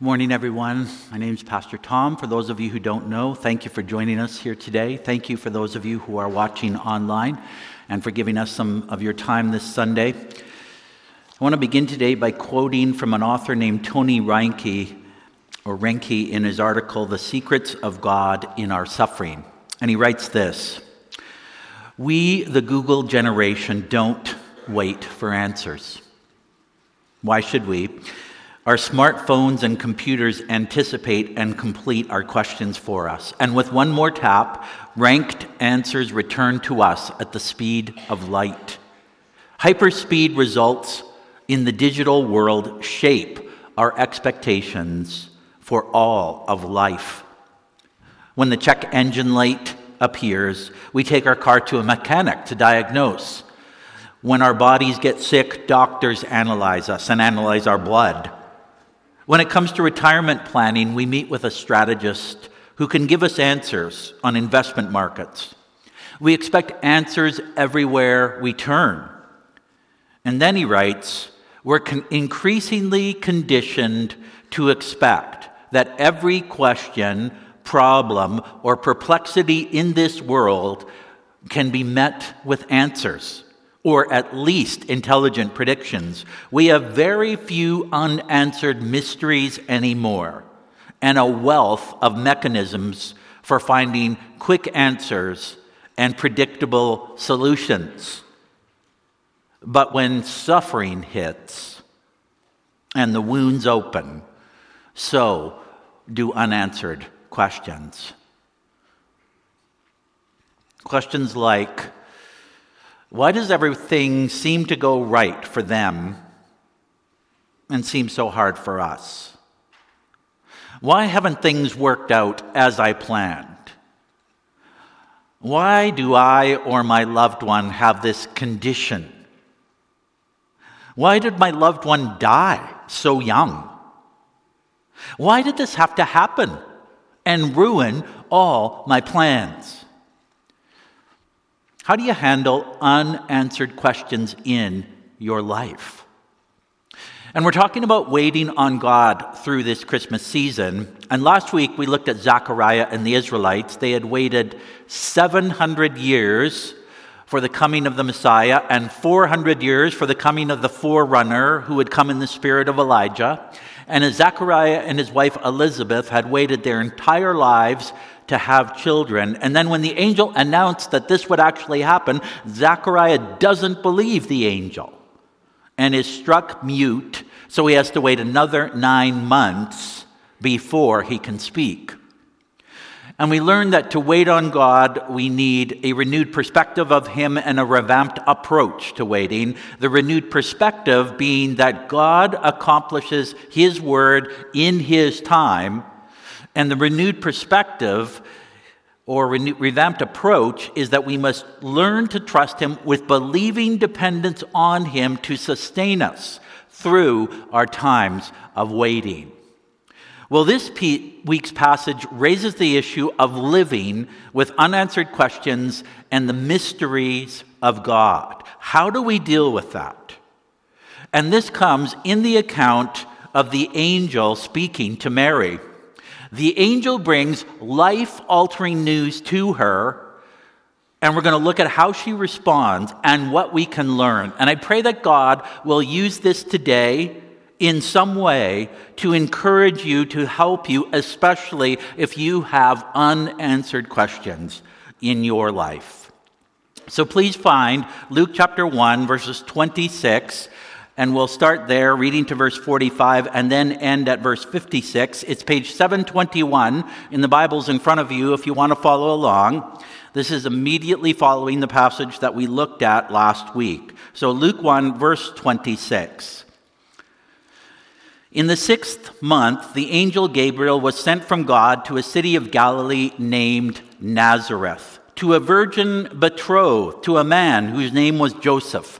Good morning, everyone. My name is Pastor Tom. For those of you who don't know, thank you for joining us here today. Thank you for those of you who are watching online and for giving us some of your time this Sunday. I want to begin today by quoting from an author named Tony Reinke, or Reinke, in his article, The Secrets of God in Our Suffering. And he writes this We, the Google generation, don't wait for answers. Why should we? Our smartphones and computers anticipate and complete our questions for us. And with one more tap, ranked answers return to us at the speed of light. Hyperspeed results in the digital world shape our expectations for all of life. When the check engine light appears, we take our car to a mechanic to diagnose. When our bodies get sick, doctors analyze us and analyze our blood. When it comes to retirement planning, we meet with a strategist who can give us answers on investment markets. We expect answers everywhere we turn. And then he writes, we're con- increasingly conditioned to expect that every question, problem, or perplexity in this world can be met with answers or at least intelligent predictions. We have very few unanswered mysteries anymore, and a wealth of mechanisms for finding quick answers and predictable solutions. But when suffering hits and the wounds open, so do unanswered questions. Questions like, why does everything seem to go right for them and seem so hard for us? Why haven't things worked out as I planned? Why do I or my loved one have this condition? Why did my loved one die so young? Why did this have to happen and ruin all my plans? How do you handle unanswered questions in your life? And we're talking about waiting on God through this Christmas season. And last week we looked at Zechariah and the Israelites. They had waited 700 years for the coming of the Messiah and 400 years for the coming of the forerunner who would come in the spirit of Elijah. And as Zechariah and his wife Elizabeth had waited their entire lives to have children. And then when the angel announced that this would actually happen, Zechariah doesn't believe the angel and is struck mute, so he has to wait another nine months before he can speak. And we learn that to wait on God, we need a renewed perspective of Him and a revamped approach to waiting. The renewed perspective being that God accomplishes His word in His time and the renewed perspective or revamped approach is that we must learn to trust Him with believing dependence on Him to sustain us through our times of waiting. Well, this week's passage raises the issue of living with unanswered questions and the mysteries of God. How do we deal with that? And this comes in the account of the angel speaking to Mary. The angel brings life altering news to her, and we're going to look at how she responds and what we can learn. And I pray that God will use this today in some way to encourage you, to help you, especially if you have unanswered questions in your life. So please find Luke chapter 1, verses 26 and we'll start there, reading to verse 45, and then end at verse 56. It's page 721 in the Bibles in front of you if you want to follow along. This is immediately following the passage that we looked at last week. So, Luke 1, verse 26. In the sixth month, the angel Gabriel was sent from God to a city of Galilee named Nazareth, to a virgin betrothed to a man whose name was Joseph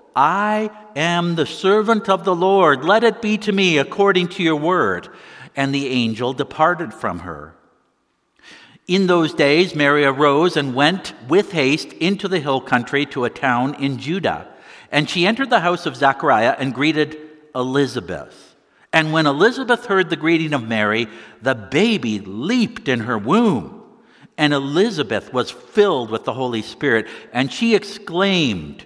I am the servant of the Lord. Let it be to me according to your word. And the angel departed from her. In those days, Mary arose and went with haste into the hill country to a town in Judah. And she entered the house of Zechariah and greeted Elizabeth. And when Elizabeth heard the greeting of Mary, the baby leaped in her womb. And Elizabeth was filled with the Holy Spirit, and she exclaimed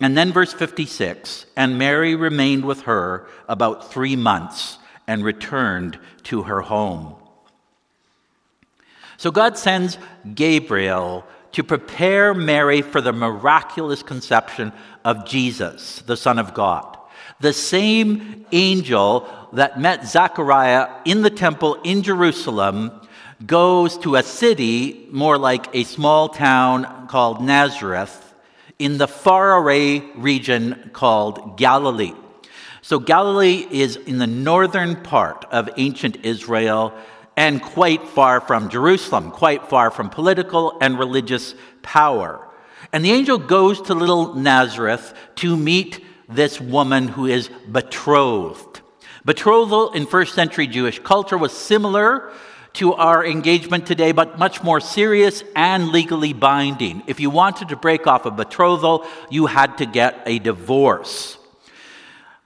And then, verse 56 and Mary remained with her about three months and returned to her home. So God sends Gabriel to prepare Mary for the miraculous conception of Jesus, the Son of God. The same angel that met Zechariah in the temple in Jerusalem goes to a city more like a small town called Nazareth in the faraway region called Galilee. So, Galilee is in the northern part of ancient Israel and quite far from Jerusalem, quite far from political and religious power. And the angel goes to little Nazareth to meet this woman who is betrothed. Betrothal in first century Jewish culture was similar to our engagement today, but much more serious and legally binding. If you wanted to break off a betrothal, you had to get a divorce.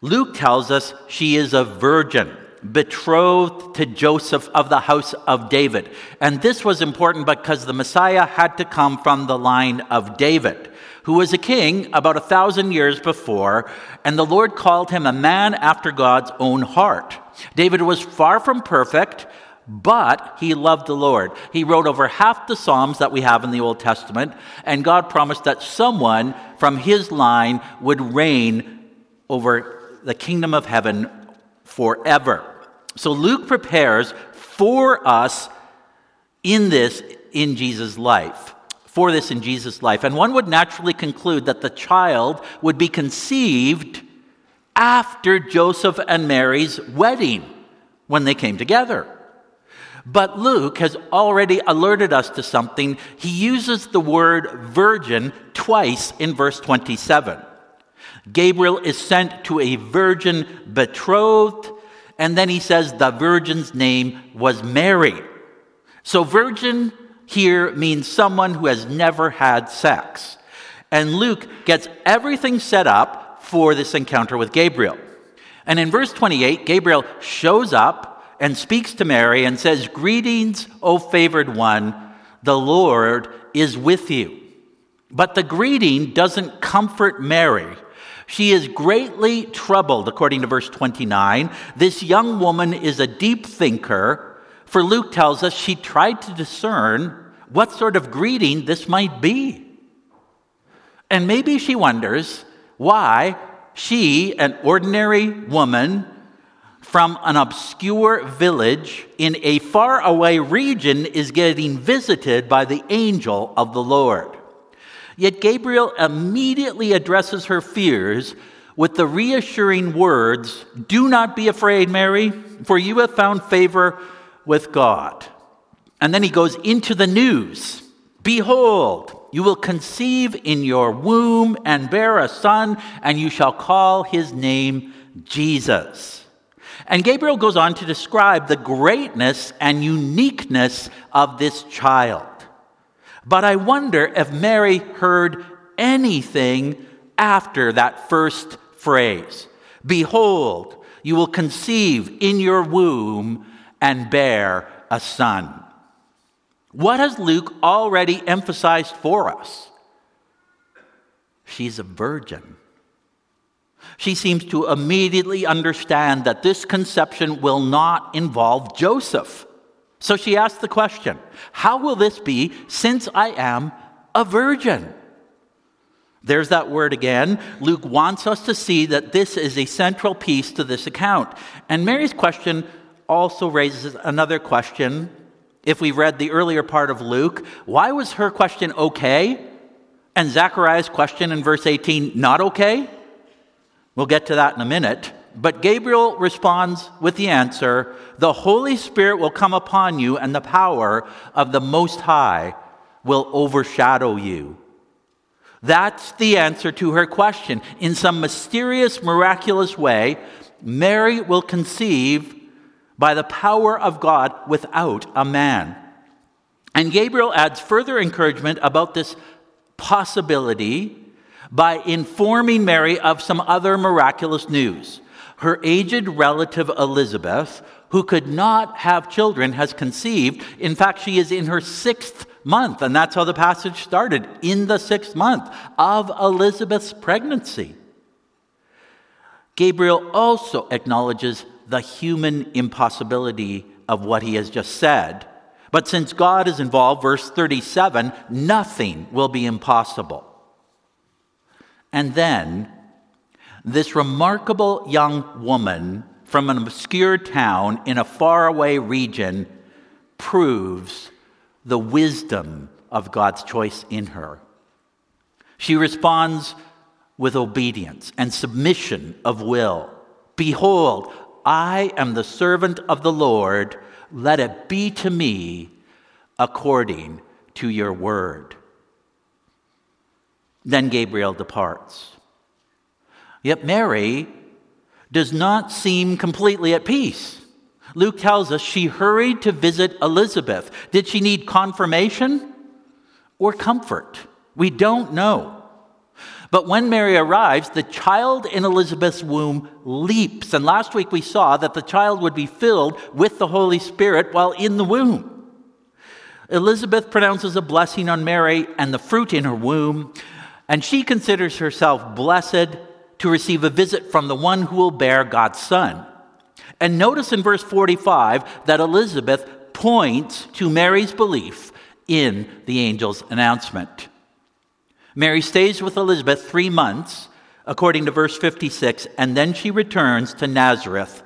Luke tells us she is a virgin betrothed to Joseph of the house of David. And this was important because the Messiah had to come from the line of David, who was a king about a thousand years before, and the Lord called him a man after God's own heart. David was far from perfect, but he loved the Lord. He wrote over half the Psalms that we have in the Old Testament, and God promised that someone from his line would reign over the kingdom of heaven forever. So Luke prepares for us in this in Jesus' life. For this in Jesus' life. And one would naturally conclude that the child would be conceived after Joseph and Mary's wedding when they came together. But Luke has already alerted us to something. He uses the word virgin twice in verse 27. Gabriel is sent to a virgin betrothed, and then he says the virgin's name was Mary. So, virgin here means someone who has never had sex. And Luke gets everything set up for this encounter with Gabriel. And in verse 28, Gabriel shows up and speaks to Mary and says, Greetings, O favored one, the Lord is with you. But the greeting doesn't comfort Mary she is greatly troubled, according to verse 29. This young woman is a deep thinker, for Luke tells us she tried to discern what sort of greeting this might be. And maybe she wonders why she, an ordinary woman from an obscure village in a faraway region is getting visited by the angel of the Lord. Yet Gabriel immediately addresses her fears with the reassuring words Do not be afraid, Mary, for you have found favor with God. And then he goes into the news Behold, you will conceive in your womb and bear a son, and you shall call his name Jesus. And Gabriel goes on to describe the greatness and uniqueness of this child. But I wonder if Mary heard anything after that first phrase Behold, you will conceive in your womb and bear a son. What has Luke already emphasized for us? She's a virgin. She seems to immediately understand that this conception will not involve Joseph. So she asks the question How will this be since I am a virgin? There's that word again. Luke wants us to see that this is a central piece to this account. And Mary's question also raises another question. If we read the earlier part of Luke, why was her question okay? And Zechariah's question in verse 18 not okay? We'll get to that in a minute. But Gabriel responds with the answer The Holy Spirit will come upon you, and the power of the Most High will overshadow you. That's the answer to her question. In some mysterious, miraculous way, Mary will conceive by the power of God without a man. And Gabriel adds further encouragement about this possibility by informing Mary of some other miraculous news. Her aged relative Elizabeth, who could not have children, has conceived. In fact, she is in her sixth month, and that's how the passage started in the sixth month of Elizabeth's pregnancy. Gabriel also acknowledges the human impossibility of what he has just said. But since God is involved, verse 37, nothing will be impossible. And then this remarkable young woman from an obscure town in a faraway region proves the wisdom of God's choice in her. She responds with obedience and submission of will. Behold, I am the servant of the Lord. Let it be to me according to your word. Then Gabriel departs. Yet Mary does not seem completely at peace. Luke tells us she hurried to visit Elizabeth. Did she need confirmation or comfort? We don't know. But when Mary arrives, the child in Elizabeth's womb leaps. And last week we saw that the child would be filled with the Holy Spirit while in the womb. Elizabeth pronounces a blessing on Mary and the fruit in her womb. And she considers herself blessed to receive a visit from the one who will bear God's Son. And notice in verse 45 that Elizabeth points to Mary's belief in the angel's announcement. Mary stays with Elizabeth three months, according to verse 56, and then she returns to Nazareth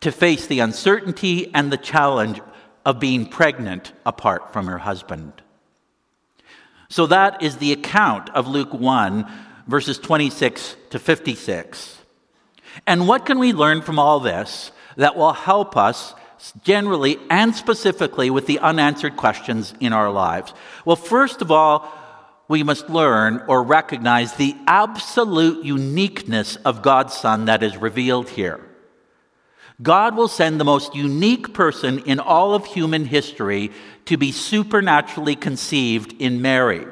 to face the uncertainty and the challenge of being pregnant apart from her husband. So that is the account of Luke 1, verses 26 to 56. And what can we learn from all this that will help us generally and specifically with the unanswered questions in our lives? Well, first of all, we must learn or recognize the absolute uniqueness of God's Son that is revealed here. God will send the most unique person in all of human history to be supernaturally conceived in Mary.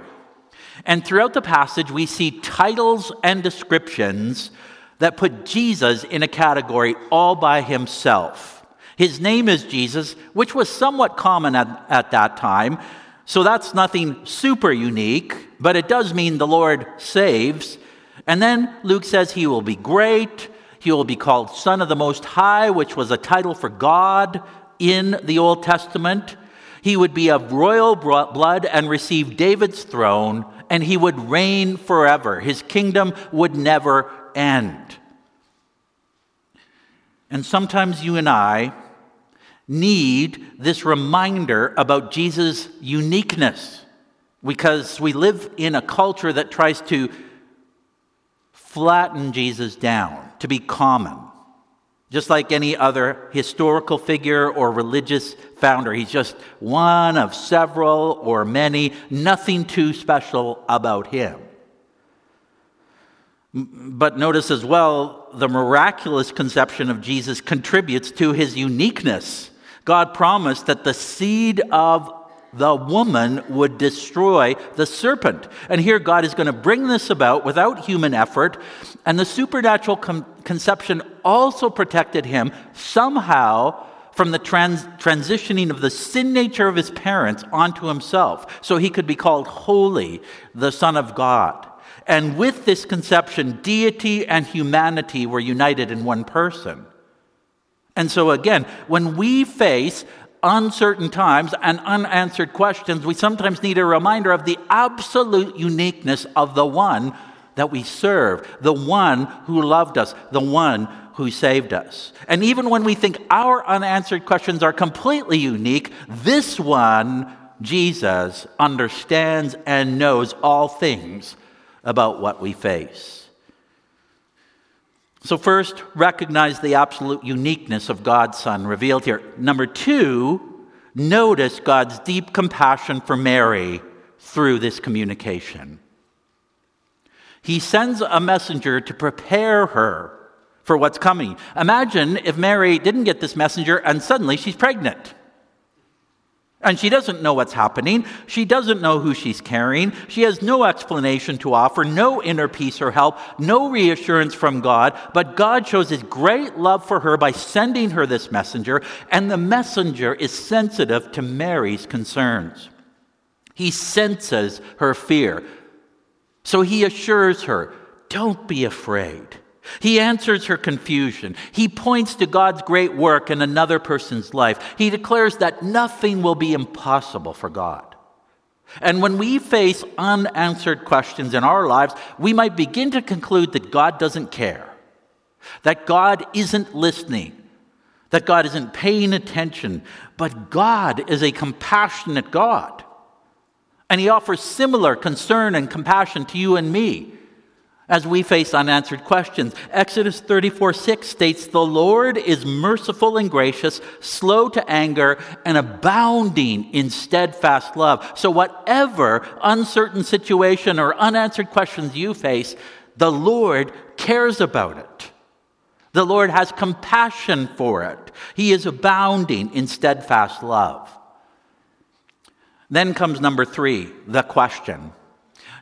And throughout the passage, we see titles and descriptions that put Jesus in a category all by himself. His name is Jesus, which was somewhat common at, at that time. So that's nothing super unique, but it does mean the Lord saves. And then Luke says he will be great. He will be called Son of the Most High, which was a title for God in the Old Testament. He would be of royal blood and receive David's throne, and he would reign forever. His kingdom would never end. And sometimes you and I need this reminder about Jesus' uniqueness because we live in a culture that tries to flatten Jesus down to be common. Just like any other historical figure or religious founder, he's just one of several or many, nothing too special about him. But notice as well, the miraculous conception of Jesus contributes to his uniqueness. God promised that the seed of the woman would destroy the serpent. And here God is going to bring this about without human effort. And the supernatural conception also protected him somehow from the trans- transitioning of the sin nature of his parents onto himself. So he could be called holy, the Son of God. And with this conception, deity and humanity were united in one person. And so, again, when we face uncertain times and unanswered questions, we sometimes need a reminder of the absolute uniqueness of the one that we serve, the one who loved us, the one who saved us. And even when we think our unanswered questions are completely unique, this one, Jesus, understands and knows all things about what we face. So, first, recognize the absolute uniqueness of God's Son revealed here. Number two, notice God's deep compassion for Mary through this communication. He sends a messenger to prepare her for what's coming. Imagine if Mary didn't get this messenger and suddenly she's pregnant. And she doesn't know what's happening. She doesn't know who she's carrying. She has no explanation to offer, no inner peace or help, no reassurance from God. But God shows his great love for her by sending her this messenger, and the messenger is sensitive to Mary's concerns. He senses her fear. So he assures her, Don't be afraid. He answers her confusion. He points to God's great work in another person's life. He declares that nothing will be impossible for God. And when we face unanswered questions in our lives, we might begin to conclude that God doesn't care, that God isn't listening, that God isn't paying attention. But God is a compassionate God. And He offers similar concern and compassion to you and me as we face unanswered questions. Exodus 34 6 states, The Lord is merciful and gracious, slow to anger, and abounding in steadfast love. So, whatever uncertain situation or unanswered questions you face, the Lord cares about it. The Lord has compassion for it. He is abounding in steadfast love. Then comes number three, the question.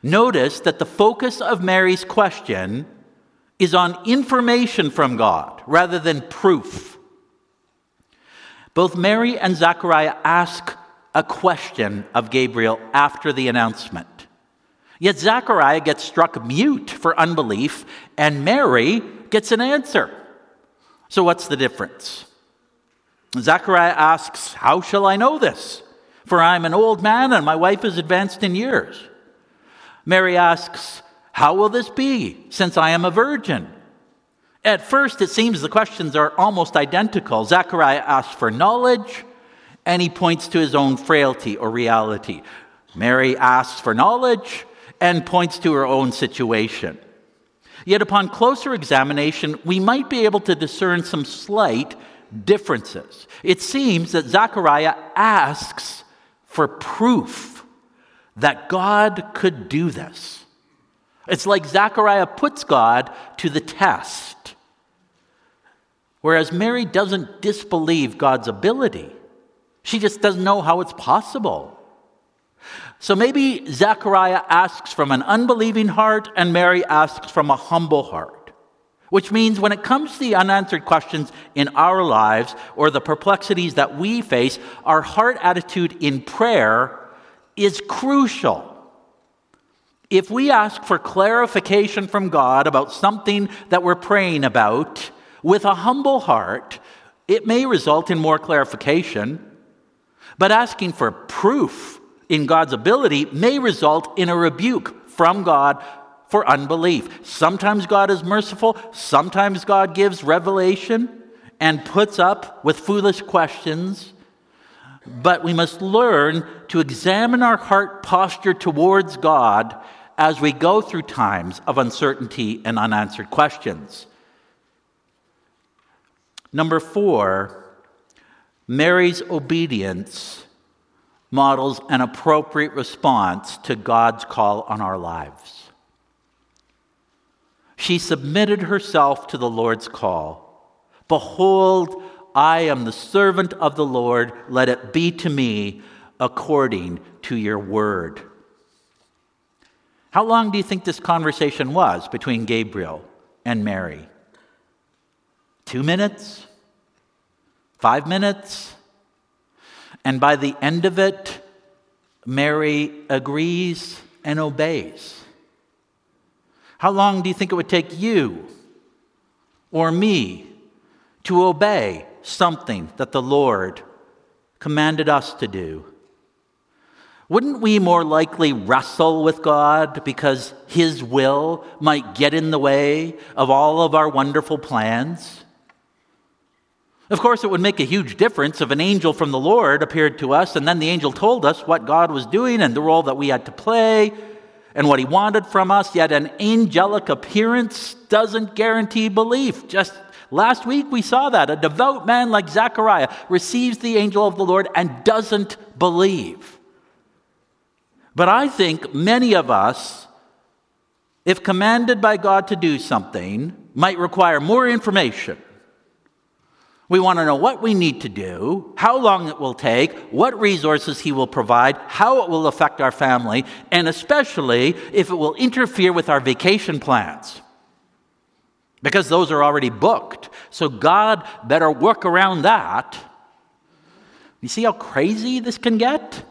Notice that the focus of Mary's question is on information from God rather than proof. Both Mary and Zechariah ask a question of Gabriel after the announcement. Yet Zechariah gets struck mute for unbelief, and Mary gets an answer. So, what's the difference? Zechariah asks, How shall I know this? For I'm an old man and my wife is advanced in years. Mary asks, How will this be, since I am a virgin? At first, it seems the questions are almost identical. Zechariah asks for knowledge, and he points to his own frailty or reality. Mary asks for knowledge and points to her own situation. Yet, upon closer examination, we might be able to discern some slight differences. It seems that Zechariah asks for proof that God could do this. It's like Zechariah puts God to the test. Whereas Mary doesn't disbelieve God's ability, she just doesn't know how it's possible. So maybe Zechariah asks from an unbelieving heart, and Mary asks from a humble heart. Which means when it comes to the unanswered questions in our lives or the perplexities that we face, our heart attitude in prayer is crucial. If we ask for clarification from God about something that we're praying about with a humble heart, it may result in more clarification. But asking for proof in God's ability may result in a rebuke from God for unbelief. Sometimes God is merciful, sometimes God gives revelation. and puts up with foolish questions, but we must learn to examine our heart posture towards God as we go through times of uncertainty and unanswered questions. Number four, Mary's obedience models an appropriate response to God's call on our lives. She submitted herself to the Lord's call. Behold, I am the servant of the Lord. Let it be to me according to your word. How long do you think this conversation was between Gabriel and Mary? Two minutes? Five minutes? And by the end of it, Mary agrees and obeys. How long do you think it would take you or me to obey something that the Lord commanded us to do? Wouldn't we more likely wrestle with God because His will might get in the way of all of our wonderful plans? Of course, it would make a huge difference if an angel from the Lord appeared to us and then the angel told us what God was doing and the role that we had to play and what he wanted from us. Yet an angelic appearance doesn't guarantee belief. Just last week we saw that. A devout man like Zechariah receives the angel of the Lord and doesn't believe. But I think many of us, if commanded by God to do something, might require more information we want to know what we need to do, how long it will take, what resources He will provide, how it will affect our family, and especially if it will interfere with our vacation plans. Because those are already booked. So God better work around that. You see how crazy this can get?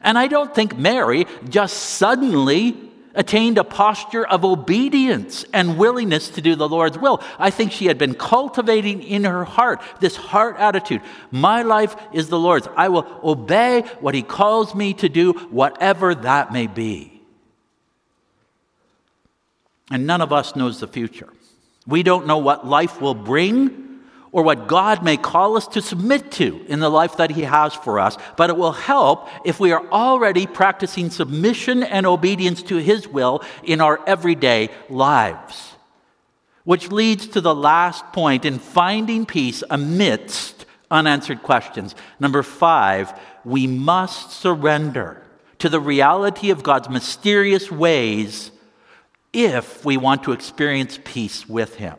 And I don't think Mary just suddenly attained a posture of obedience and willingness to do the Lord's will. I think she had been cultivating in her heart this heart attitude My life is the Lord's. I will obey what He calls me to do, whatever that may be. And none of us knows the future. We don't know what life will bring or what God may call us to submit to in the life that He has for us, but it will help if we are already practicing submission and obedience to His will in our everyday lives. Which leads to the last point in finding peace amidst unanswered questions. Number five, we must surrender to the reality of God's mysterious ways if we want to experience peace with Him.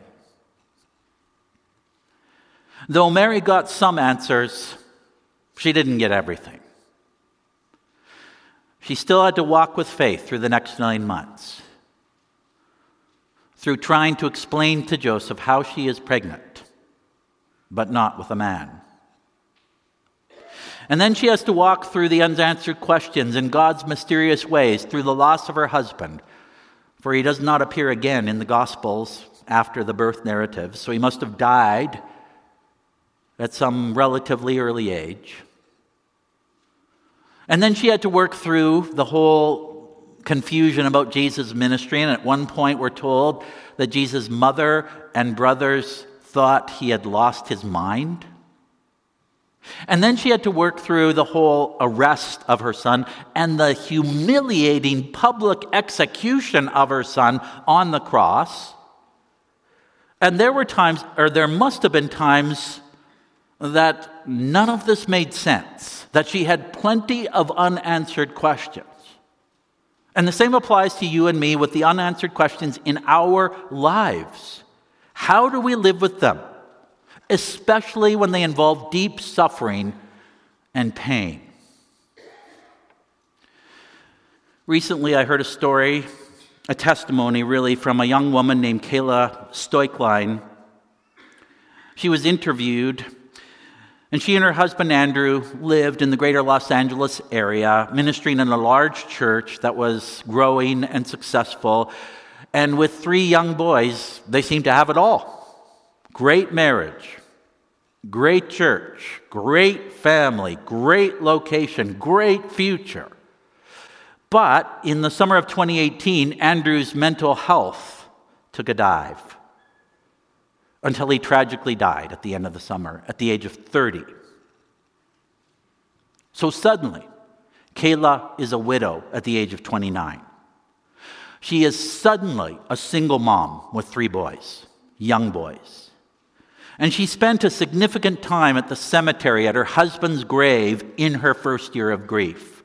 Though Mary got some answers, she didn't get everything. She still had to walk with faith through the next nine months, through trying to explain to Joseph how she is pregnant, but not with a man. And then she has to walk through the unanswered questions in God's mysterious ways through the loss of her husband, for he does not appear again in the Gospels after the birth narrative, so he must have died at some relatively early age. And then she had to work through the whole confusion about Jesus' ministry. And at one point, we're told that Jesus' mother and brothers thought he had lost his mind. And then she had to work through the whole arrest of her son and the humiliating public execution of her son on the cross. And there were times, or there must have been times, that none of this made sense, that she had plenty of unanswered questions. And the same applies to you and me with the unanswered questions in our lives. How do we live with them, especially when they involve deep suffering and pain? Recently, I heard a story, a testimony really, from a young woman named Kayla Stoecklein. She was interviewed and she and her husband Andrew lived in the greater Los Angeles area, ministering in a large church that was growing and successful. And with three young boys, they seemed to have it all great marriage, great church, great family, great location, great future. But in the summer of 2018, Andrew's mental health took a dive. until he tragically died at the end of the summer at the age of 30. So suddenly, Kayla is a widow at the age of 29. She is suddenly a single mom with three boys, young boys. And she spent a significant time at the cemetery at her husband's grave in her first year of grief.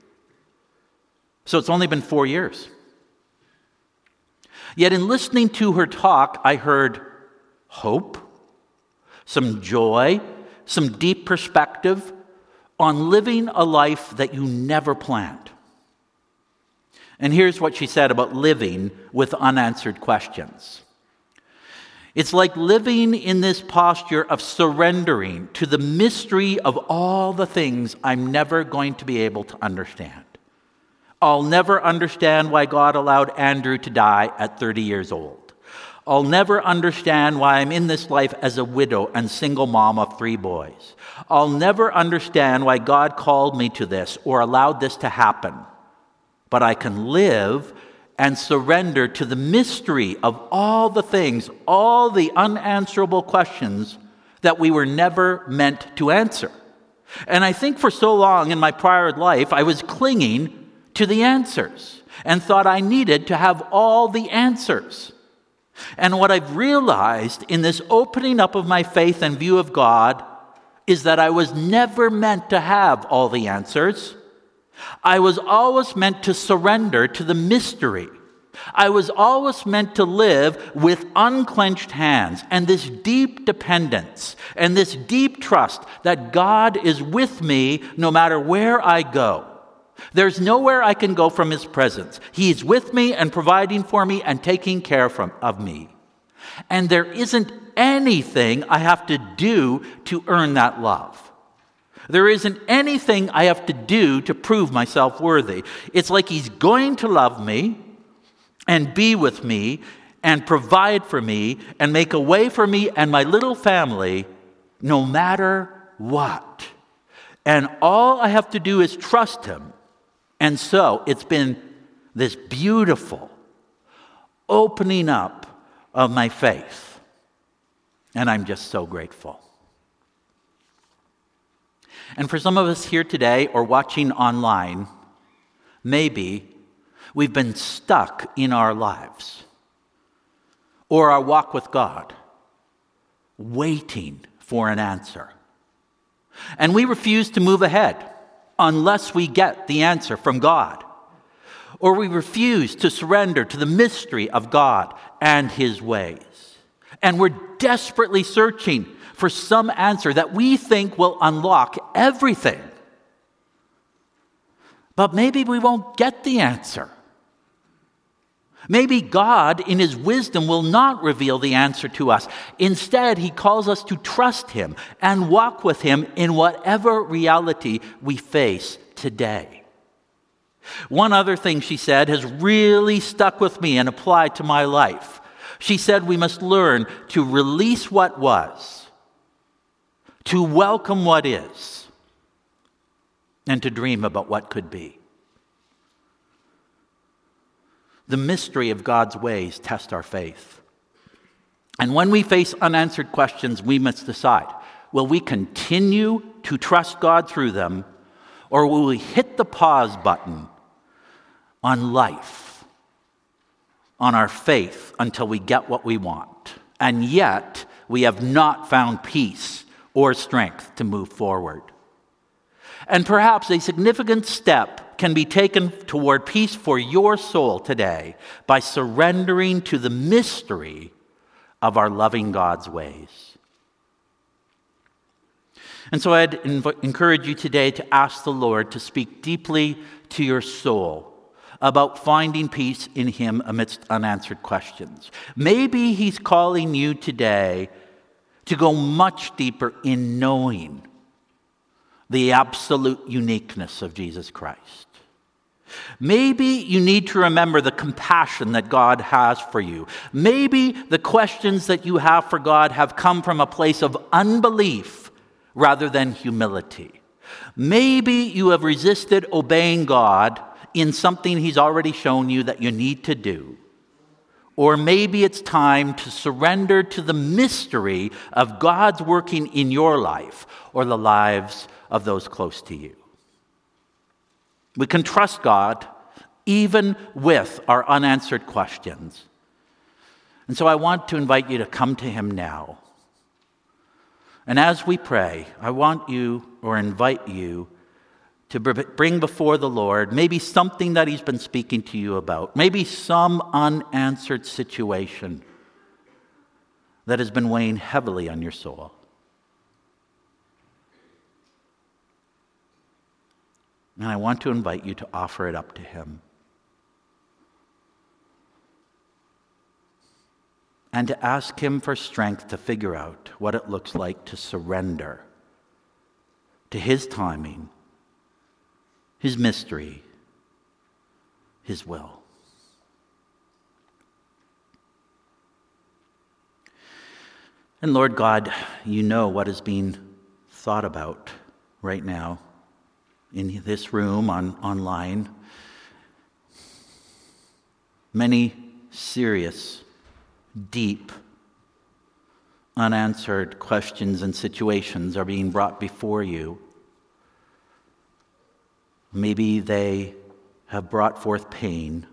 So it's only been four years. Yet in listening to her talk, I heard hope, some joy, some deep perspective on living a life that you never planned. And here's what she said about living with unanswered questions. It's like living in this posture of surrendering to the mystery of all the things I'm never going to be able to understand. I'll never understand why God allowed Andrew to die at 30 years old. I'll never understand why I'm in this life as a widow and single mom of three boys. I'll never understand why God called me to this or allowed this to happen. But I can live and surrender to the mystery of all the things, all the unanswerable questions that we were never meant to answer. And I think for so long in my prior life, I was clinging to the answers and thought I needed to have all the answers. And what I've realized in this opening up of my faith and view of God is that I was never meant to have all the answers. I was always meant to surrender to the mystery. I was always meant to live with unclenched hands and this deep dependence and this deep trust that God is with me no matter where I go. There's nowhere I can go from His presence. He's with me and providing for me and taking care from, of me. And there isn't anything I have to do to earn that love. There isn't anything I have to do to prove myself worthy. It's like He's going to love me and be with me and provide for me and make a way for me and my little family no matter what. And all I have to do is trust Him and so it's been this beautiful opening up of my faith. And I'm just so grateful. And for some of us here today or watching online, maybe we've been stuck in our lives or our walk with God, waiting for an answer. And we refuse to move ahead unless we get the answer from God. Or we refuse to surrender to the mystery of God and His ways. And we're desperately searching for some answer that we think will unlock everything. But maybe we won't get the answer. Maybe God, in His wisdom, will not reveal the answer to us. Instead, He calls us to trust Him and walk with Him in whatever reality we face today. One other thing she said has really stuck with me and applied to my life. She said we must learn to release what was, to welcome what is, and to dream about what could be. The mystery of God's ways test our faith. And when we face unanswered questions, we must decide will we continue to trust God through them, or will we hit the pause button on life, on our faith, until we get what we want? And yet, we have not found peace or strength to move forward. And perhaps a significant step can be taken toward peace for your soul today by surrendering to the mystery of our loving God's ways. And so I'd inv- encourage you today to ask the Lord to speak deeply to your soul about finding peace in Him amidst unanswered questions. Maybe He's calling you today to go much deeper in knowing the absolute uniqueness of Jesus Christ. Maybe you need to remember the compassion that God has for you. Maybe the questions that you have for God have come from a place of unbelief rather than humility. Maybe you have resisted obeying God in something He's already shown you that you need to do. Or maybe it's time to surrender to the mystery of God's working in your life or the lives of those close to you. We can trust God even with our unanswered questions. And so I want to invite you to come to Him now. And as we pray, I want you or invite you to bring before the Lord maybe something that He's been speaking to you about, maybe some unanswered situation that has been weighing heavily on your soul. And I want to invite you to offer it up to Him. And to ask Him for strength to figure out what it looks like to surrender to His timing, His mystery, His will. And Lord God, you know what is being thought about right now in this room, on, online. Many serious, deep, unanswered questions and situations are being brought before you. Maybe they have brought forth pain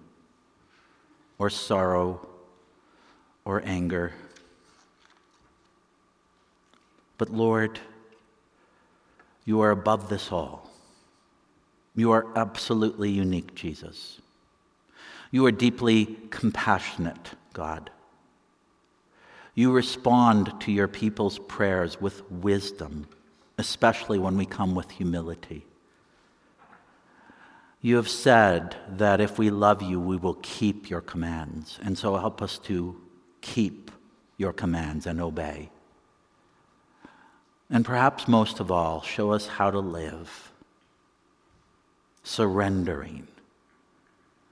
or sorrow or anger. But Lord, you are above this all. You are absolutely unique, Jesus. You are deeply compassionate, God. You respond to your people's prayers with wisdom, especially when we come with humility. You have said that if we love you, we will keep your commands. And so help us to keep your commands and obey. And perhaps most of all, show us how to live surrendering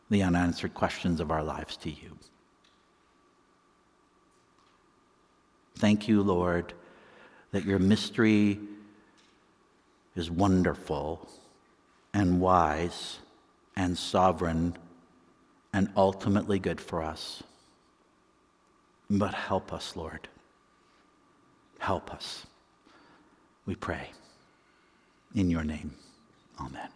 the unanswered questions of our lives to you. Thank you, Lord, that your mystery is wonderful and wise and sovereign and ultimately good for us. But help us, Lord. Help us. We pray. In your name, amen.